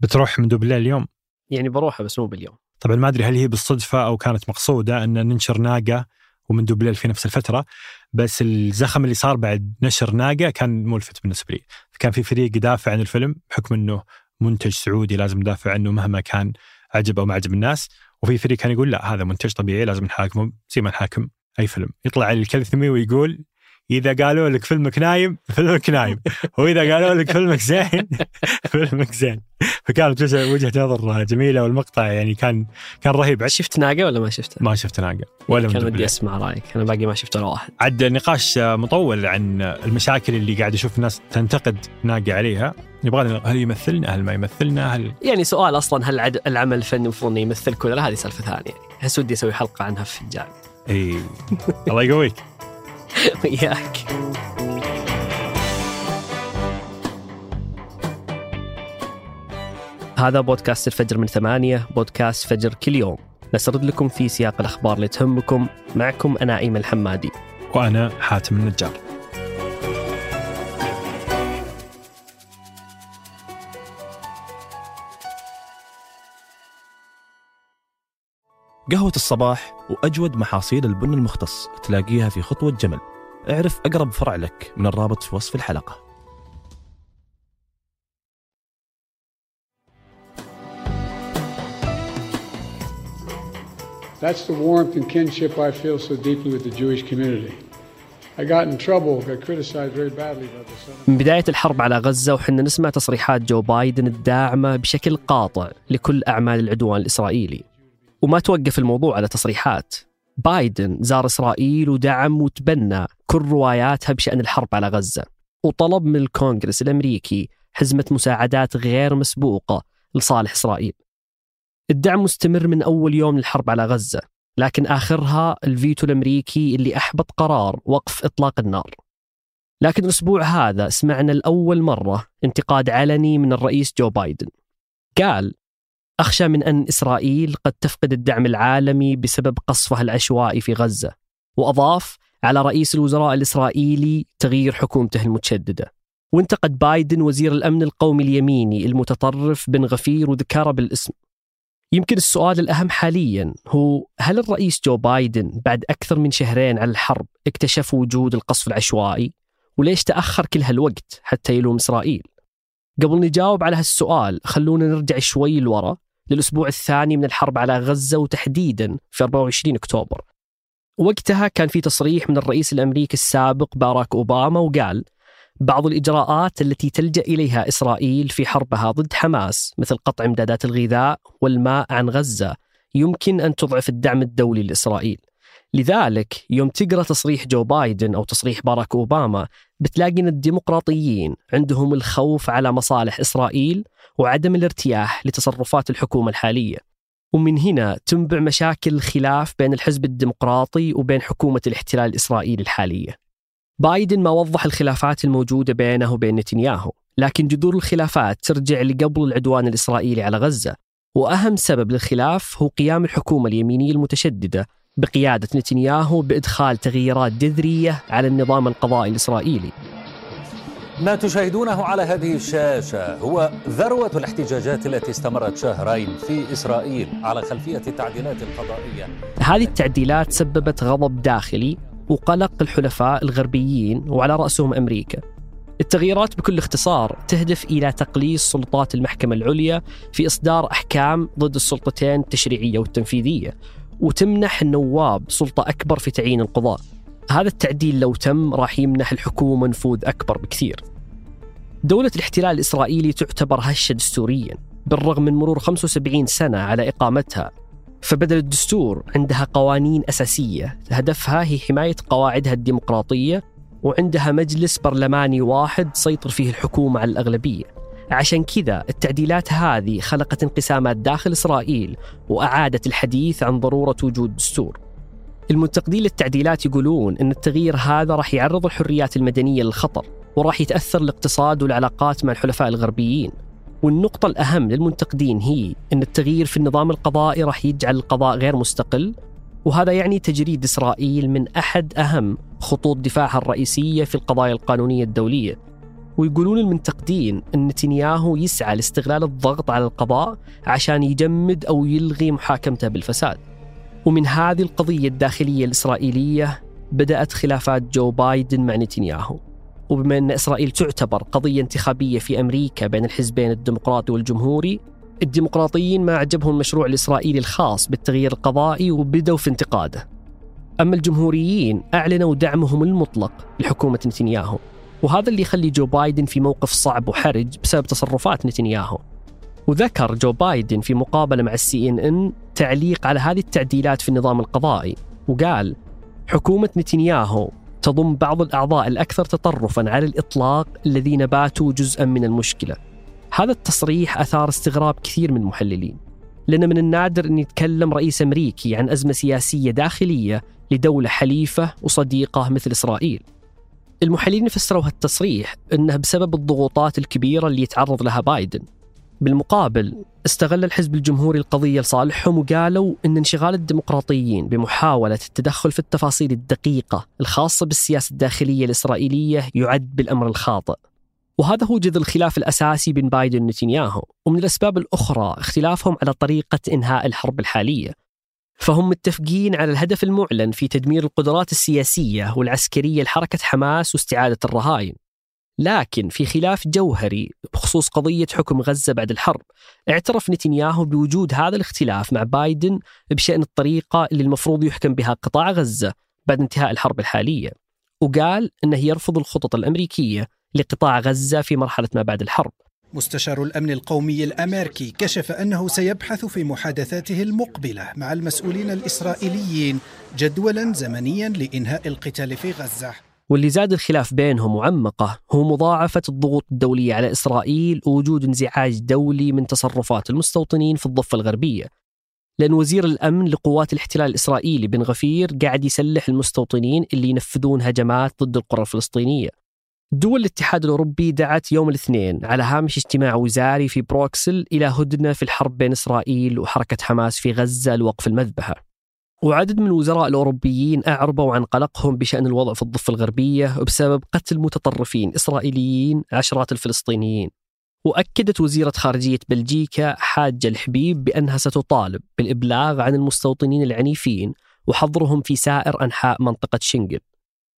بتروح مندوب الليل اليوم؟ يعني بروحها بس مو باليوم. طبعا ما أدري هل هي بالصدفة أو كانت مقصودة أن ننشر ناقة ومندوب الليل في نفس الفترة بس الزخم اللي صار بعد نشر ناقة كان ملفت بالنسبة لي كان في فريق يدافع عن الفيلم بحكم إنه منتج سعودي لازم ندافع عنه مهما كان عجب أو ما عجب الناس وفي فريق كان يقول لا هذا منتج طبيعي لازم نحاكمه زي ما نحاكم أي فيلم. يطلع الكلثمي ويقول إذا قالوا لك فيلمك نايم فيلمك نايم. وإذا قالوا لك فيلمك زين فيلمك زين. فكانت وجهة نظر جميلة والمقطع يعني كان كان رهيب. شفت ناقة ولا ما شفته؟ ما شفت ناقة ولا كان ودي أسمع رأيك. أنا باقي ما شفت ولا واحد. عد نقاش مطول عن المشاكل اللي قاعد أشوف الناس تنتقد ناقة عليها. يبغى هل يمثلنا؟ هل ما يمثلنا؟ هل يعني سؤال أصلا هل العمل الفني المفروض يمثلك ولا لا هذه سالفة ثانية. يعني ودي أسوي حلقة عنها في الجامعة. إي. الله يقويك. وياك. هذا بودكاست الفجر من ثمانية بودكاست فجر كل يوم. نسرد لكم في سياق الأخبار اللي تهمكم. معكم أنا أيمن الحمادي. وأنا حاتم النجار. قهوة الصباح وأجود محاصيل البن المختص تلاقيها في خطوة جمل. اعرف أقرب فرع لك من الرابط في وصف الحلقة That's the warmth and kinship I feel so deeply with the Jewish community. I got in trouble, got criticized very badly by the Senate. من بداية الحرب على غزة وحنا نسمع تصريحات جو بايدن الداعمة بشكل قاطع لكل أعمال العدوان الإسرائيلي وما توقف الموضوع على تصريحات بايدن زار إسرائيل ودعم وتبنى كل رواياتها بشأن الحرب على غزة وطلب من الكونغرس الأمريكي حزمة مساعدات غير مسبوقة لصالح إسرائيل. الدعم مستمر من أول يوم للحرب على غزة لكن آخرها الفيتو الأمريكي اللي أحبط قرار وقف إطلاق النار. لكن الأسبوع هذا سمعنا لأول مرة انتقاد علني من الرئيس جو بايدن. قال أخشى من أن إسرائيل قد تفقد الدعم العالمي بسبب قصفها العشوائي في غزة وأضاف على رئيس الوزراء الإسرائيلي تغيير حكومته المتشددة. وانتقد بايدن وزير الأمن القومي اليميني المتطرف بن غفير وذكره بالاسم. يمكن السؤال الأهم حاليا هو هل الرئيس جو بايدن بعد أكثر من شهرين على الحرب اكتشف وجود القصف العشوائي؟ وليش تأخر كل هالوقت حتى يلوم إسرائيل؟ قبل نجاوب على هالسؤال خلونا نرجع شوي لورا للأسبوع الثاني من الحرب على غزة وتحديدا في 24 أكتوبر. وقتها كان في تصريح من الرئيس الأمريكي السابق باراك أوباما وقال بعض الإجراءات التي تلجأ إليها إسرائيل في حربها ضد حماس مثل قطع إمدادات الغذاء والماء عن غزة يمكن أن تضعف الدعم الدولي لإسرائيل. لذلك يوم تقرأ تصريح جو بايدن أو تصريح باراك أوباما بتلاقي أن الديمقراطيين عندهم الخوف على مصالح إسرائيل وعدم الارتياح لتصرفات الحكومة الحالية. ومن هنا تنبع مشاكل الخلاف بين الحزب الديمقراطي وبين حكومة الاحتلال الإسرائيلي الحالية. بايدن ما وضح الخلافات الموجودة بينه وبين نتنياهو لكن جذور الخلافات ترجع لقبل العدوان الإسرائيلي على غزة وأهم سبب للخلاف هو قيام الحكومة اليمينية المتشددة بقيادة نتنياهو بإدخال تغييرات جذرية على النظام القضائي الإسرائيلي. ما تشاهدونه على هذه الشاشة هو ذروة الاحتجاجات التي استمرت شهرين في إسرائيل على خلفية التعديلات القضائية. هذه التعديلات سببت غضب داخلي وقلق الحلفاء الغربيين وعلى رأسهم أمريكا. التغييرات بكل اختصار تهدف إلى تقليص سلطات المحكمة العليا في إصدار أحكام ضد السلطتين التشريعية والتنفيذية وتمنح النواب سلطة أكبر في تعيين القضاء. هذا التعديل لو تم راح يمنح الحكومة نفوذ أكبر بكثير. دولة الاحتلال الإسرائيلي تعتبر هشة دستوريا بالرغم من مرور 75 سنة على إقامتها. فبدل الدستور عندها قوانين أساسية هدفها هي حماية قواعدها الديمقراطية وعندها مجلس برلماني واحد تسيطر فيه الحكومة على الأغلبية. عشان كذا التعديلات هذه خلقت انقسامات داخل إسرائيل وأعادت الحديث عن ضرورة وجود دستور. المنتقدين للتعديلات يقولون أن التغيير هذا راح يعرض الحريات المدنية للخطر وراح يتأثر الاقتصاد والعلاقات مع الحلفاء الغربيين. والنقطة الأهم للمنتقدين هي أن التغيير في النظام القضائي راح يجعل القضاء غير مستقل وهذا يعني تجريد إسرائيل من أحد أهم خطوط دفاعها الرئيسية في القضايا القانونية الدولية. ويقولون المنتقدين أن نتنياهو يسعى لاستغلال الضغط على القضاء عشان يجمد أو يلغي محاكمته بالفساد. ومن هذه القضية الداخلية الإسرائيلية بدأت خلافات جو بايدن مع نتنياهو. وبما أن إسرائيل تعتبر قضية انتخابية في أمريكا بين الحزبين الديمقراطي والجمهوري الديمقراطيين ما عجبهم المشروع الإسرائيلي الخاص بالتغيير القضائي وبدأوا في انتقاده. أما الجمهوريين أعلنوا دعمهم المطلق لحكومة نتنياهو وهذا اللي يخلي جو بايدن في موقف صعب وحرج بسبب تصرفات نتنياهو. وذكر جو بايدن في مقابلة مع السي إن إن تعليق على هذه التعديلات في النظام القضائي وقال حكومة نتنياهو تضم بعض الأعضاء الأكثر تطرفا على الإطلاق الذين باتوا جزءا من المشكلة. هذا التصريح أثار استغراب كثير من المحللين لأن من النادر أن يتكلم رئيس أمريكي عن أزمة سياسية داخلية لدولة حليفة وصديقة مثل إسرائيل. المحللين فسروا هالتصريح أنه بسبب الضغوطات الكبيرة اللي يتعرض لها بايدن بالمقابل استغل الحزب الجمهوري القضية لصالحهم وقالوا أن انشغال الديمقراطيين بمحاولة التدخل في التفاصيل الدقيقة الخاصة بالسياسة الداخلية الإسرائيلية يعد بالأمر الخاطئ. وهذا هو جذر الخلاف الأساسي بين بايدن ونتنياهو ومن الأسباب الأخرى اختلافهم على طريقة إنهاء الحرب الحالية. فهم متفقين على الهدف المعلن في تدمير القدرات السياسية والعسكرية لحركة حماس واستعادة الرهائن لكن في خلاف جوهري بخصوص قضية حكم غزة بعد الحرب. اعترف نتنياهو بوجود هذا الاختلاف مع بايدن بشأن الطريقة اللي المفروض يحكم بها قطاع غزة بعد انتهاء الحرب الحالية وقال أنه يرفض الخطط الأمريكية لقطاع غزة في مرحلة ما بعد الحرب. مستشار الأمن القومي الأمريكي كشف أنه سيبحث في محادثاته المقبلة مع المسؤولين الإسرائيليين جدولا زمنيا لإنهاء القتال في غزة. واللي زاد الخلاف بينهم وعمقه هو مضاعفة الضغوط الدولية على إسرائيل ووجود انزعاج دولي من تصرفات المستوطنين في الضفة الغربية. لأن وزير الأمن لقوات الاحتلال الإسرائيلي بن غفير قاعد يسلح المستوطنين اللي ينفذون هجمات ضد القرى الفلسطينية. دول الاتحاد الأوروبي دعت يوم الاثنين على هامش اجتماع وزاري في بروكسل إلى هدنة في الحرب بين إسرائيل وحركة حماس في غزة لوقف المذبحة. وعدد من الوزراء الأوروبيين أعربوا عن قلقهم بشأن الوضع في الضفة الغربية بسبب قتل متطرفين إسرائيليين عشرات الفلسطينيين. وأكدت وزيرة خارجية بلجيكا حاجة الحبيب بأنها ستطالب بالإبلاغ عن المستوطنين العنيفين وحظرهم في سائر أنحاء منطقة شنغن.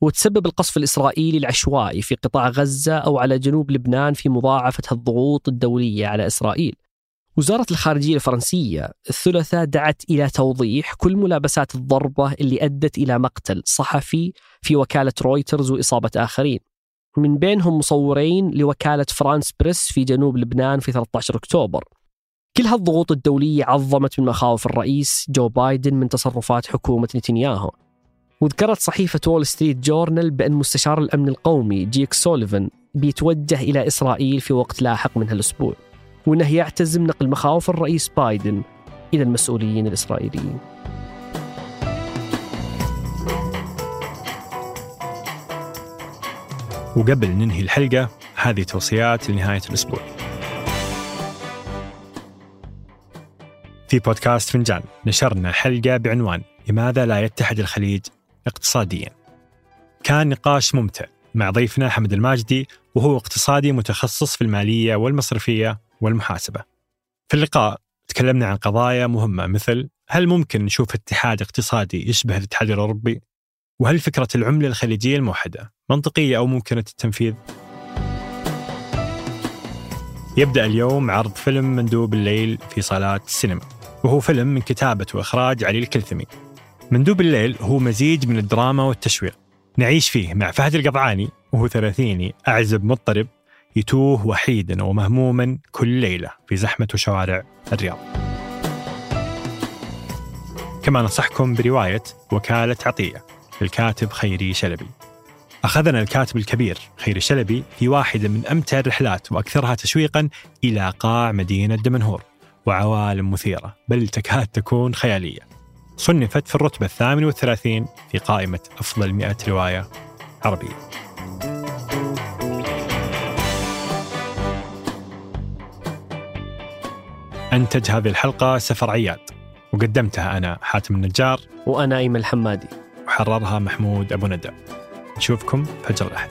وتسبب القصف الإسرائيلي العشوائي في قطاع غزة أو على جنوب لبنان في مضاعفة الضغوط الدولية على إسرائيل. وزارة الخارجية الفرنسية الثلاثاء دعت إلى توضيح كل ملابسات الضربة اللي أدت إلى مقتل صحفي في وكالة رويترز وإصابة آخرين. من بينهم مصورين لوكالة فرانس بريس في جنوب لبنان في 13 أكتوبر. كل هالضغوط الدولية عظمت من مخاوف الرئيس جو بايدن من تصرفات حكومة نتنياهو. وذكرت صحيفة وول ستريت جورنال بأن مستشار الأمن القومي جيك سوليفان بيتوجه إلى إسرائيل في وقت لاحق من هالأسبوع. وأنه يعتزم نقل مخاوف الرئيس بايدن إلى المسؤولين الإسرائيليين. وقبل ننهي الحلقة هذه توصيات لنهاية الأسبوع. في بودكاست فنجان نشرنا حلقة بعنوان لماذا لا يتحد الخليج اقتصاديا؟ كان نقاش ممتع مع ضيفنا حمد الماجدي وهو اقتصادي متخصص في المالية والمصرفية والمحاسبة في اللقاء تكلمنا عن قضايا مهمة مثل هل ممكن نشوف اتحاد اقتصادي يشبه الاتحاد الأوروبي؟ وهل فكرة العملة الخليجية الموحدة منطقية أو ممكنة التنفيذ؟ يبدأ اليوم عرض فيلم مندوب الليل في صالات السينما وهو فيلم من كتابة وإخراج علي الكلثمي مندوب الليل هو مزيج من الدراما والتشويق نعيش فيه مع فهد القطعاني وهو ثلاثيني أعزب مضطرب يتوه وحيدا ومهموما كل ليلة في زحمة شوارع الرياض. كما ننصحكم برواية وكالة عطية للكاتب خيري شلبي. أخذنا الكاتب الكبير خيري شلبي في واحدة من أمتع الرحلات وأكثرها تشويقا إلى قاع مدينة دمنهور وعوالم مثيرة بل تكاد تكون خيالية. صنفت في الرتبة الثامنة والثلاثين في قائمة أفضل مئة رواية عربية. أنتج هذه الحلقة سفر عياد. وقدمتها أنا حاتم النجار. وأنا أيمن الحمادي. وحررها محمود أبو ندى. نشوفكم فجر الأحد.